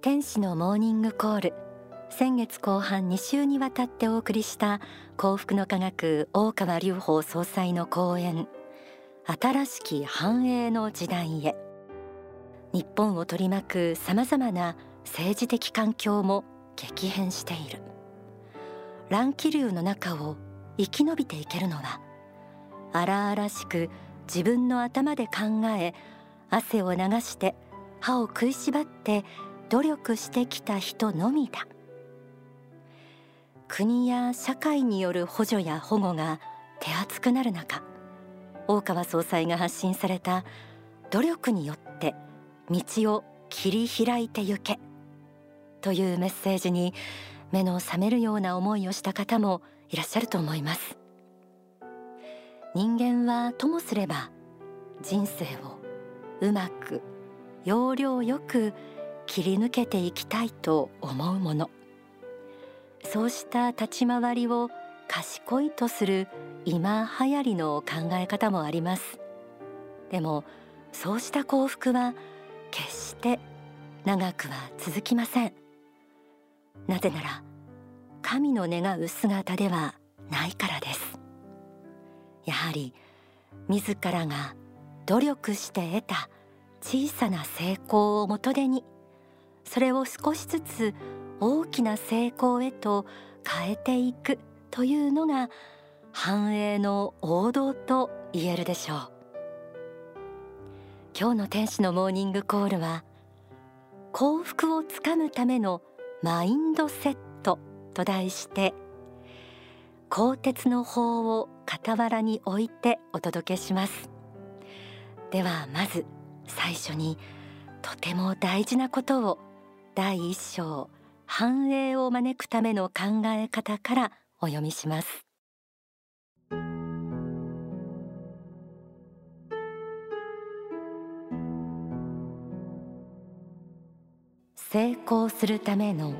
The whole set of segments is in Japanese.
天使のモーニングコール。先月後半2週にわたってお送りした幸福の科学大川隆法総裁の講演。新しき繁栄の時代へ。日本を取り巻くさまざまな政治的環境も激変している。乱気流の中を生き延びていけるのは荒々しく自分の頭で考え汗を流して歯を食いしばって努力してきた人のみだ。国や社会による補助や保護が手厚くなる中大川総裁が発信された努力によって道を切り開いてゆけというメッセージに目の覚めるような思いをした方もいらっしゃると思います。人間はともすれば人生をうまく要領よく切り抜けていきたいと思うもの。そうした立ち回りを賢いとする今流行りの考え方もあります。でもそうした幸福は決して長くは続きません。なぜなら神の願う姿ではないからです。やはり自らが努力して得た小さな成功を元手にそれを少しずつ大きな成功へと変えていくというのが繁栄の王道と言えるでしょう。今日の天使のモーニングコールは幸福をつかむためのマインドセットと題して鋼鉄の法を傍らに置いてお届けします。ではまず最初にとても大事なことを第一章繁栄を招くための考え方からお読みします。成功するための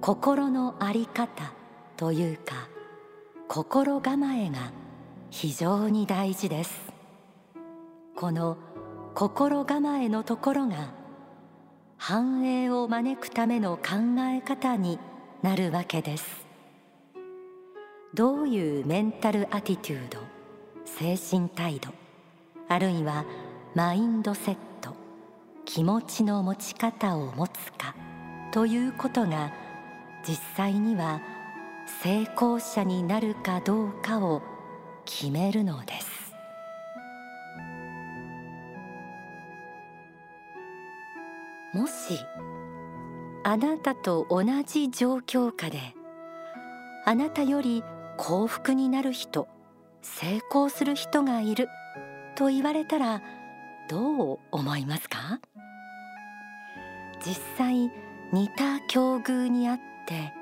心の在り方というか心構えが非常に大事です。この心構えのところが繁栄を招くための考え方になるわけです。どういうメンタルアティテュード精神態度あるいはマインドセット気持ちの持ち方を持つかということが実際には成功者になるかどうかを決めるのです。もしあなたと同じ状況下であなたより幸福になる人成功する人がいると言われたらどう思いますか？実際似た境遇にあって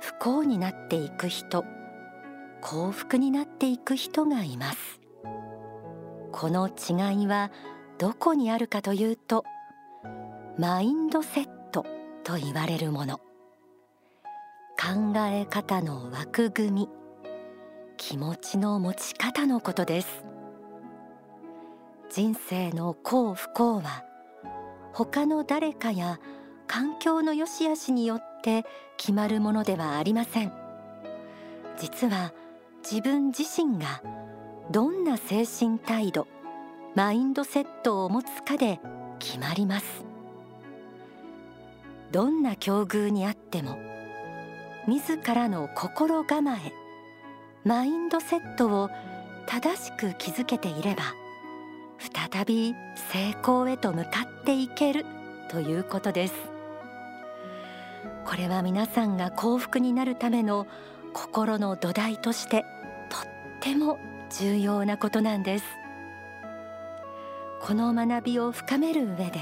不幸になっていく人幸福になっていく人がいます。この違いはどこにあるかというとマインドセットと言われるもの。考え方の枠組み気持ちの持ち方のことです。人生の幸不幸は他の誰かや環境の良し悪しによって決まるものではありません。実は自分自身がどんな精神態度マインドセットを持つかで決まります。どんな境遇にあっても自らの心構えマインドセットを正しく築けていれば再び成功へと向かっていけるということです。これは皆さんが幸福になるための心の土台としてとっても重要なことなんです。この学びを深める上で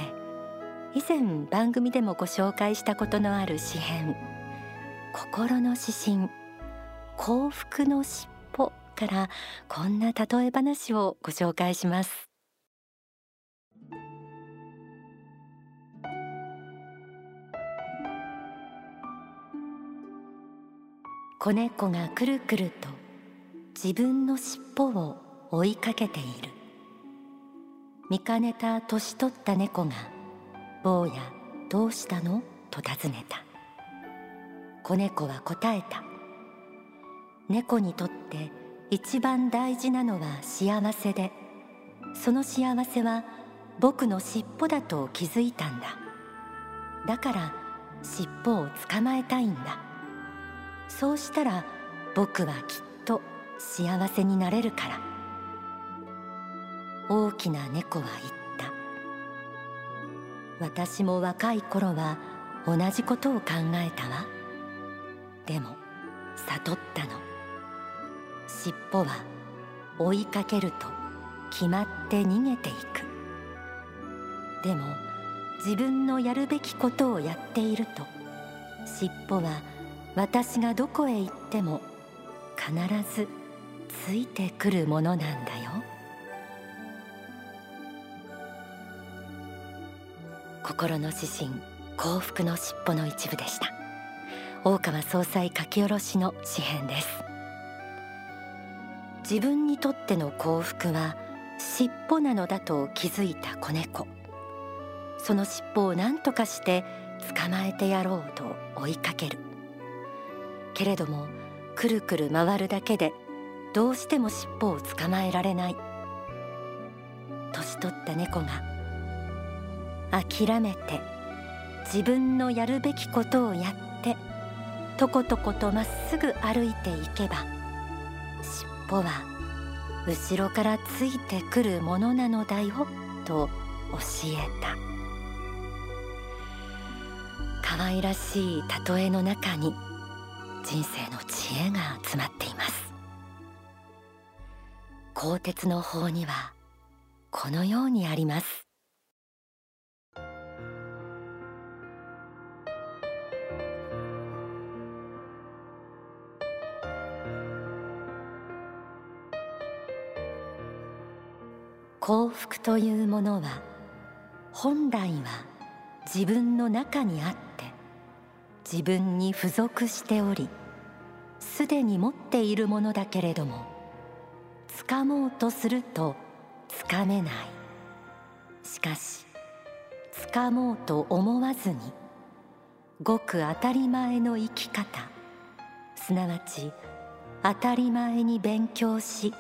以前番組でもご紹介したことのある詩編。心の指針。幸福のしっぽからこんな例え話をご紹介します。子猫がくるくると自分の尻尾を追いかけている。見かねた年取った猫が坊やどうしたの?」と尋ねた。子猫は答えた。猫にとって一番大事なのは幸せでその幸せは僕の尻尾だと気づいたんだ。だから尻尾を捕まえたいんだ。そうしたら僕はきっと幸せになれるから。大きな猫は言った。私も若い頃は同じことを考えたわ。でも悟ったの。尻尾は追いかけると決まって逃げていく。でも自分のやるべきことをやっていると尻尾は私がどこへ行っても必ずついてくるものなんだよ。心の指針幸福の尻尾の一部でした大川総裁書き下ろしの詩編です自分にとっての幸福は尻尾なのだと気づいた子猫その尻尾を何とかして捕まえてやろうと追いかけるけれどもくるくる回るだけでどうしても尻尾を捕まえられない年取った猫が諦めて自分のやるべきことをやってとことことまっすぐ歩いていけば尻尾は後ろからついてくるものなのだよと教えた。可愛らしい例えの中に人生の知恵が詰まっています。鋼鉄の法にはこのようにあります。幸福というものは本来は自分の中にあって自分に付属しておりすでに持っているものだけれども掴もうとすると掴めない。しかし掴もうと思わずにごく当たり前の生き方すなわち当たり前に勉強し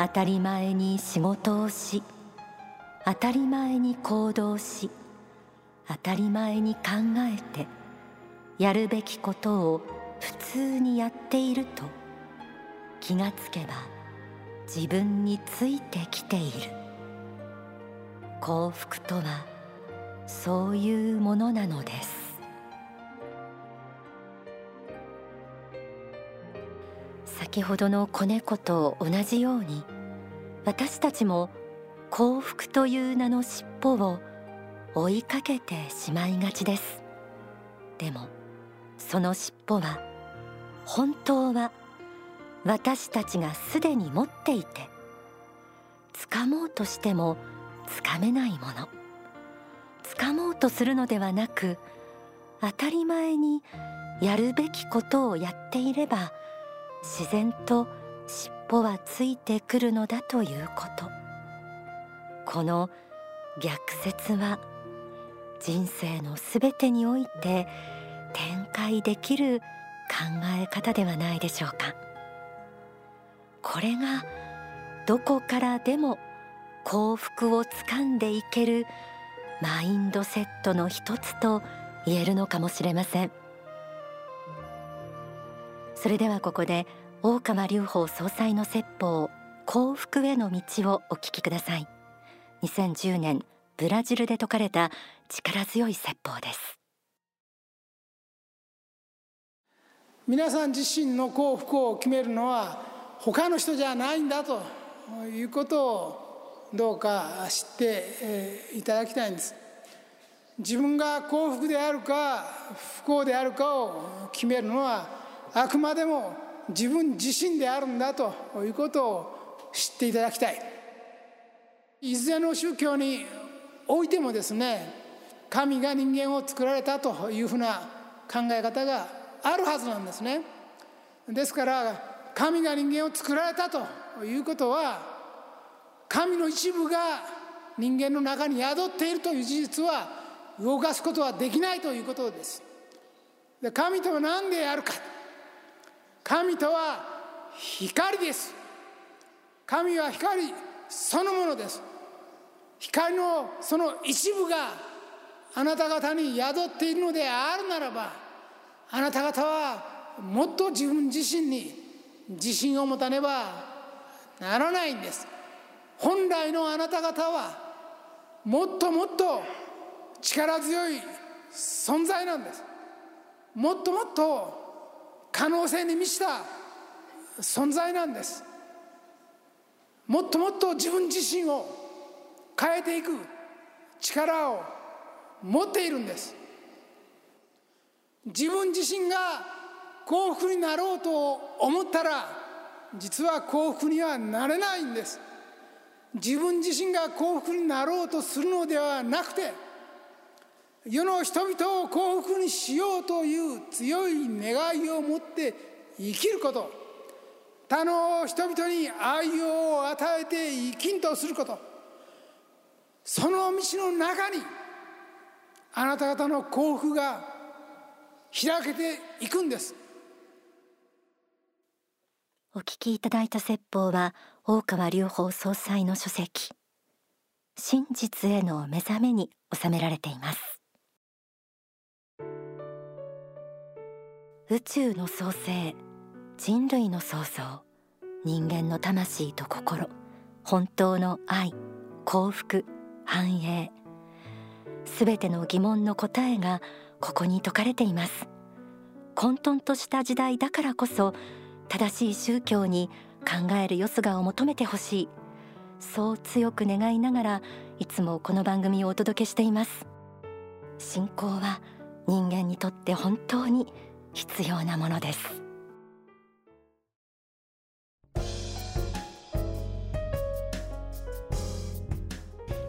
当たり前に仕事をし当たり前に行動し当たり前に考えてやるべきことを普通にやっていると気がつけば自分についてきている。幸福とはそういうものなのです。先ほどの子猫と同じように私たちも幸福という名の尻尾を追いかけてしまいがちです。でもその尻尾は本当は私たちがすでに持っていて掴もうとしても掴めないもの。掴もうとするのではなく当たり前にやるべきことをやっていれば自然と尻尾はついてくるのだということ。この逆説は人生のすべてにおいて展開できる考え方ではないでしょうか。これがどこからでも幸福をつかんでいけるマインドセットの一つと言えるのかもしれません。それではここで大川隆法総裁の説法幸福への道をお聞きください。2010年ブラジルで説かれた力強い説法です。皆さん自身の幸福を決めるのは他の人じゃないんだということをどうか知っていただきたいんです。自分が幸福であるか不幸であるかを決めるのはあくまでも自分自身であるんだということを知っていただきたい。いずれの宗教においてもですね神が人間を作られたというふうな考え方があるはずなんですね。ですから神が人間を作られたということは神の一部が人間の中に宿っているという事実は動かすことはできないということです。で神とは何であるか。神とは光です。神は光そのものです。光のその一部があなた方に宿っているのであるならばあなた方はもっと自分自身に自信を持たねばならないんです。本来のあなた方はもっともっと力強い存在なんです。もっともっと可能性に満ちた存在なんです。もっともっと自分自身を変えていく力を持っているんです。自分自身が幸福になろうと思ったら実は幸福にはなれないんです。自分自身が幸福になろうとするのではなくて世の人々を幸福にしようという強い願いを持って生きること。他の人々に愛を与えて生きんとすること。その道の中にあなた方の幸福が開けていくんです。お聞きいただいた説法は大川隆法総裁の書籍真実への目覚めに収められています。宇宙の創生人類の創造人間の魂と心本当の愛幸福繁栄すべての疑問の答えがここに説かれています。混沌とした時代だからこそ正しい宗教に考えるよすがを求めてほしい。そう強く願いながらいつもこの番組をお届けしています。信仰は人間にとって本当に必要なものです。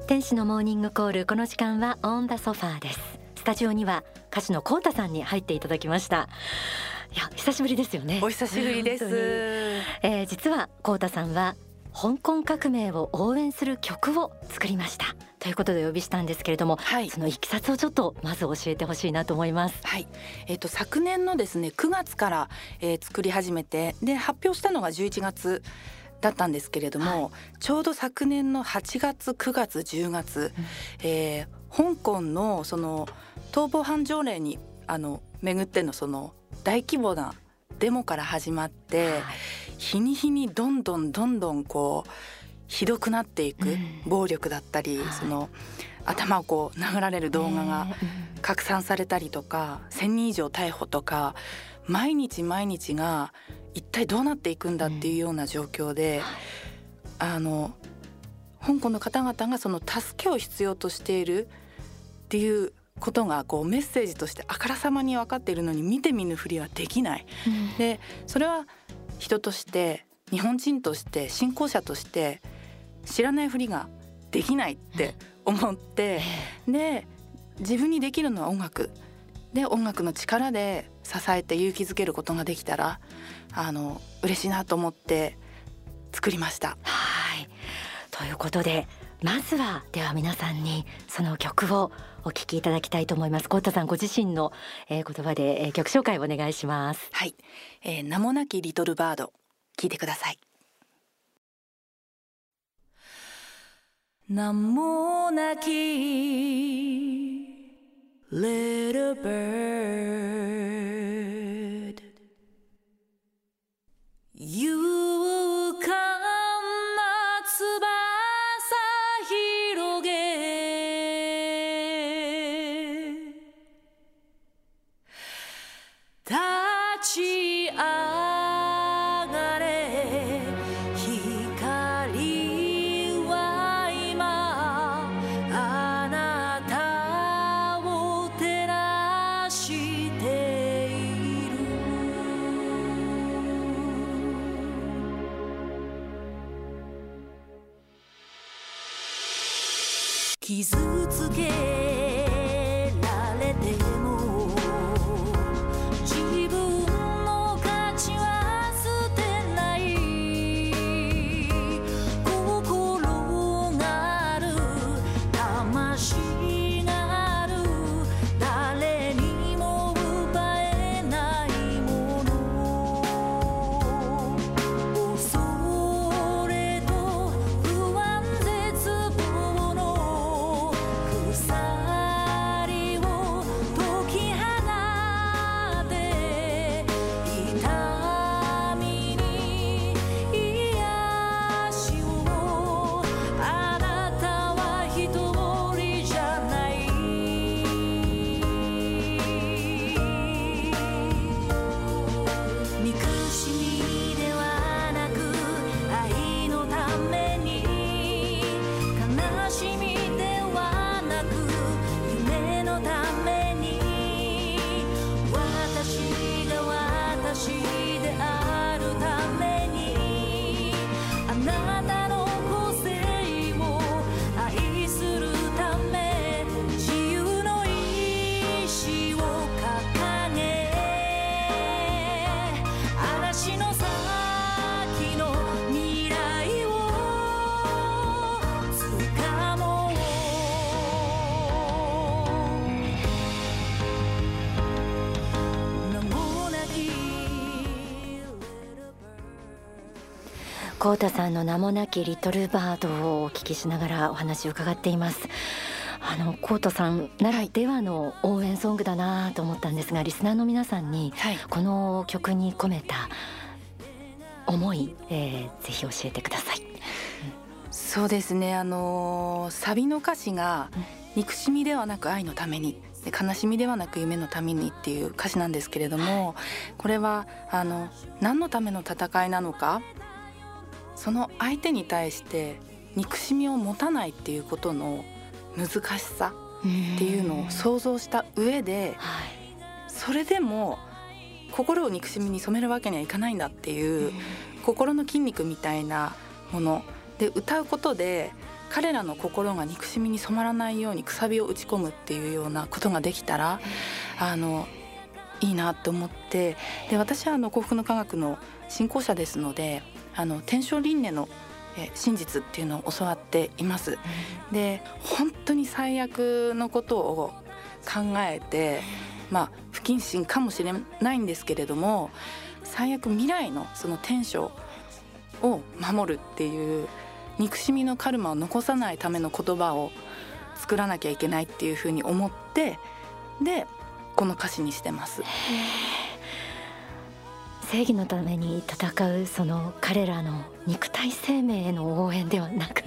天使のモーニングコールこの時間はオンダソファーです。スタジオには歌手のコウタさんに入っていただきました。いや久しぶりですよね。お久しぶりです、えー、実はコウタさんは香港革命を応援する曲を作りました。ということでお呼びしたんですけれども、はい、そのいきさつをちょっとまず教えてほしいなと思います。はい、えっ、ー、と昨年のですね9月から、えー、作り始めてで発表したのが11月だったんですけれども、はい、ちょうど昨年の8月9月10月、うん、えー、香港のその逃亡犯条例にあの巡ってのその大規模なデモから始まって、はい、日に日にどんどんどんどんこうひどくなっていく暴力だったり、うん、その頭をこう殴られる動画が拡散されたりとか1,000人以上逮捕とか毎日毎日が一体どうなっていくんだっていうような状況で、うん、あの香港の方々がその助けを必要としているっていうことがこうメッセージとしてあからさまに分かっているのに見て見ぬふりはできない。うん、でそれは人として日本人として信仰者として知らないふりができないって思って、で自分にできるのは音楽。で音楽の力で支えて勇気づけることができたらあの嬉しいなと思って作りました。はい。ということでまずはでは皆さんにその曲をお聞きいただきたいと思います。コウタさんご自身の、えー、言葉で、えー、曲紹介お願いします。はい、えー、名もなきリトルバード聞いてください。名もなき little bird ちコータさんの名もなきリトルバードをお聞きしながらお話を伺っています。あのコータさんならではの応援ソングだなと思ったんですがリスナーの皆さんにこの曲に込めた思い、えー、ぜひ教えてください。そうですね。あのサビの歌詞が憎しみではなく愛のためにで悲しみではなく夢のためにっていう歌詞なんですけれどもこれはあの何のための戦いなのかその相手に対して憎しみを持たないっていうことの難しさっていうのを想像した上でそれでも心を憎しみに染めるわけにはいかないんだっていう心の筋肉みたいなもので歌うことで彼らの心が憎しみに染まらないようにくさびを打ち込むっていうようなことができたらあのいいなと思って。で私はあの幸福の科学の信仰者ですのであの天正輪廻の真実っていうのを教わっています。で本当に最悪のことを考えてまあ不謹慎かもしれないんですけれども最悪未来のその天正を守るっていう憎しみのカルマを残さないための言葉を作らなきゃいけないっていうふうに思ってでこの歌詞にしてます。正義のために戦うその彼らの肉体生命への応援ではなく、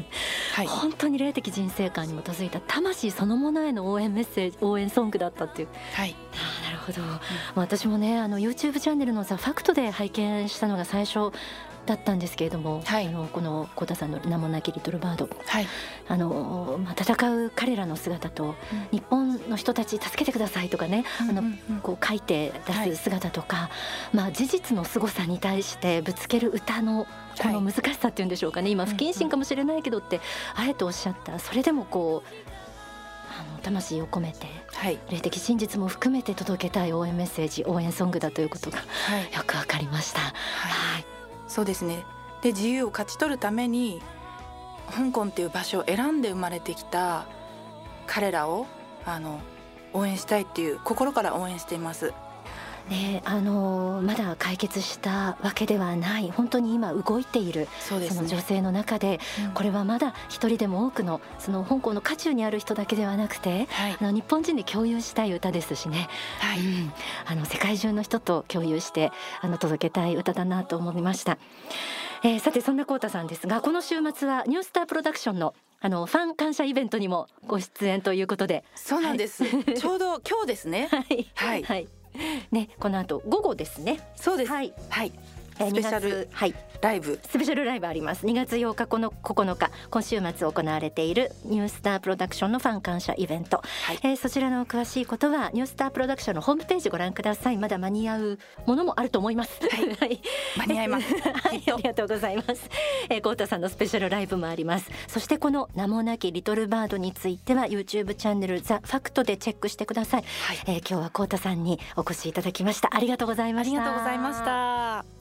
はい、本当に霊的人生観に基づいた魂そのものへの応援メッセージ応援ソングだったっていう。はい、あなるほど、うん、私もねあの YouTube チャンネルのさファクトで拝見したのが最初だったんですけれども、はい、あのこの小田さんの「名もなきリトルバード」はい、あのまあ、戦う彼らの姿と、うん、日本の人たち助けてくださいとかね、うんうんうん、あのこう書いて出す姿とか、はい、まあ、事実の凄さに対してぶつける歌のこの難しさっていうんでしょうかね。今不謹慎かもしれないけどってあえておっしゃった。それでもこうあの魂を込めて、はい、霊的真実も含めて届けたい応援メッセージ応援ソングだということが、はい、よくわかりました。はい、はいそうですね。で自由を勝ち取るために香港っていう場所を選んで生まれてきた彼らをあの応援したいっていう心から応援しています。ね、あのまだ解決したわけではない本当に今動いているそ、ね,、の女性の中で、うん、これはまだ一人でも多くのその香港の渦中にある人だけではなくて、はい、あの日本人で共有したい歌ですしね、はい、うん、あの世界中の人と共有してあの届けたい歌だなと思いました。えー、さてそんなコータさんですがこの週末はニュースタープロダクションのあのファン感謝イベントにもご出演ということで。そうなんです、はい、ちょうど今日ですね。はい、はい、はいね、この後午後ですね。そうです。はい。はい。スペシャルはい。ライブ。スペシャルライブあります。2月8日この9日今週末行われているニュースタープロダクションのファン感謝イベント、はい、えー、そちらの詳しいことはニュースタープロダクションのホームページご覧ください。まだ間に合うものもあると思います。はい、間に合います。はい。ありがとうございます、えー、コータさんのスペシャルライブもあります。そしてこの名もなきリトルバードについては YouTube チャンネルザファクトでチェックしてください、はい、えー、今日はコータさんにお越しいただきました。ありがとうございました。ありがとうございました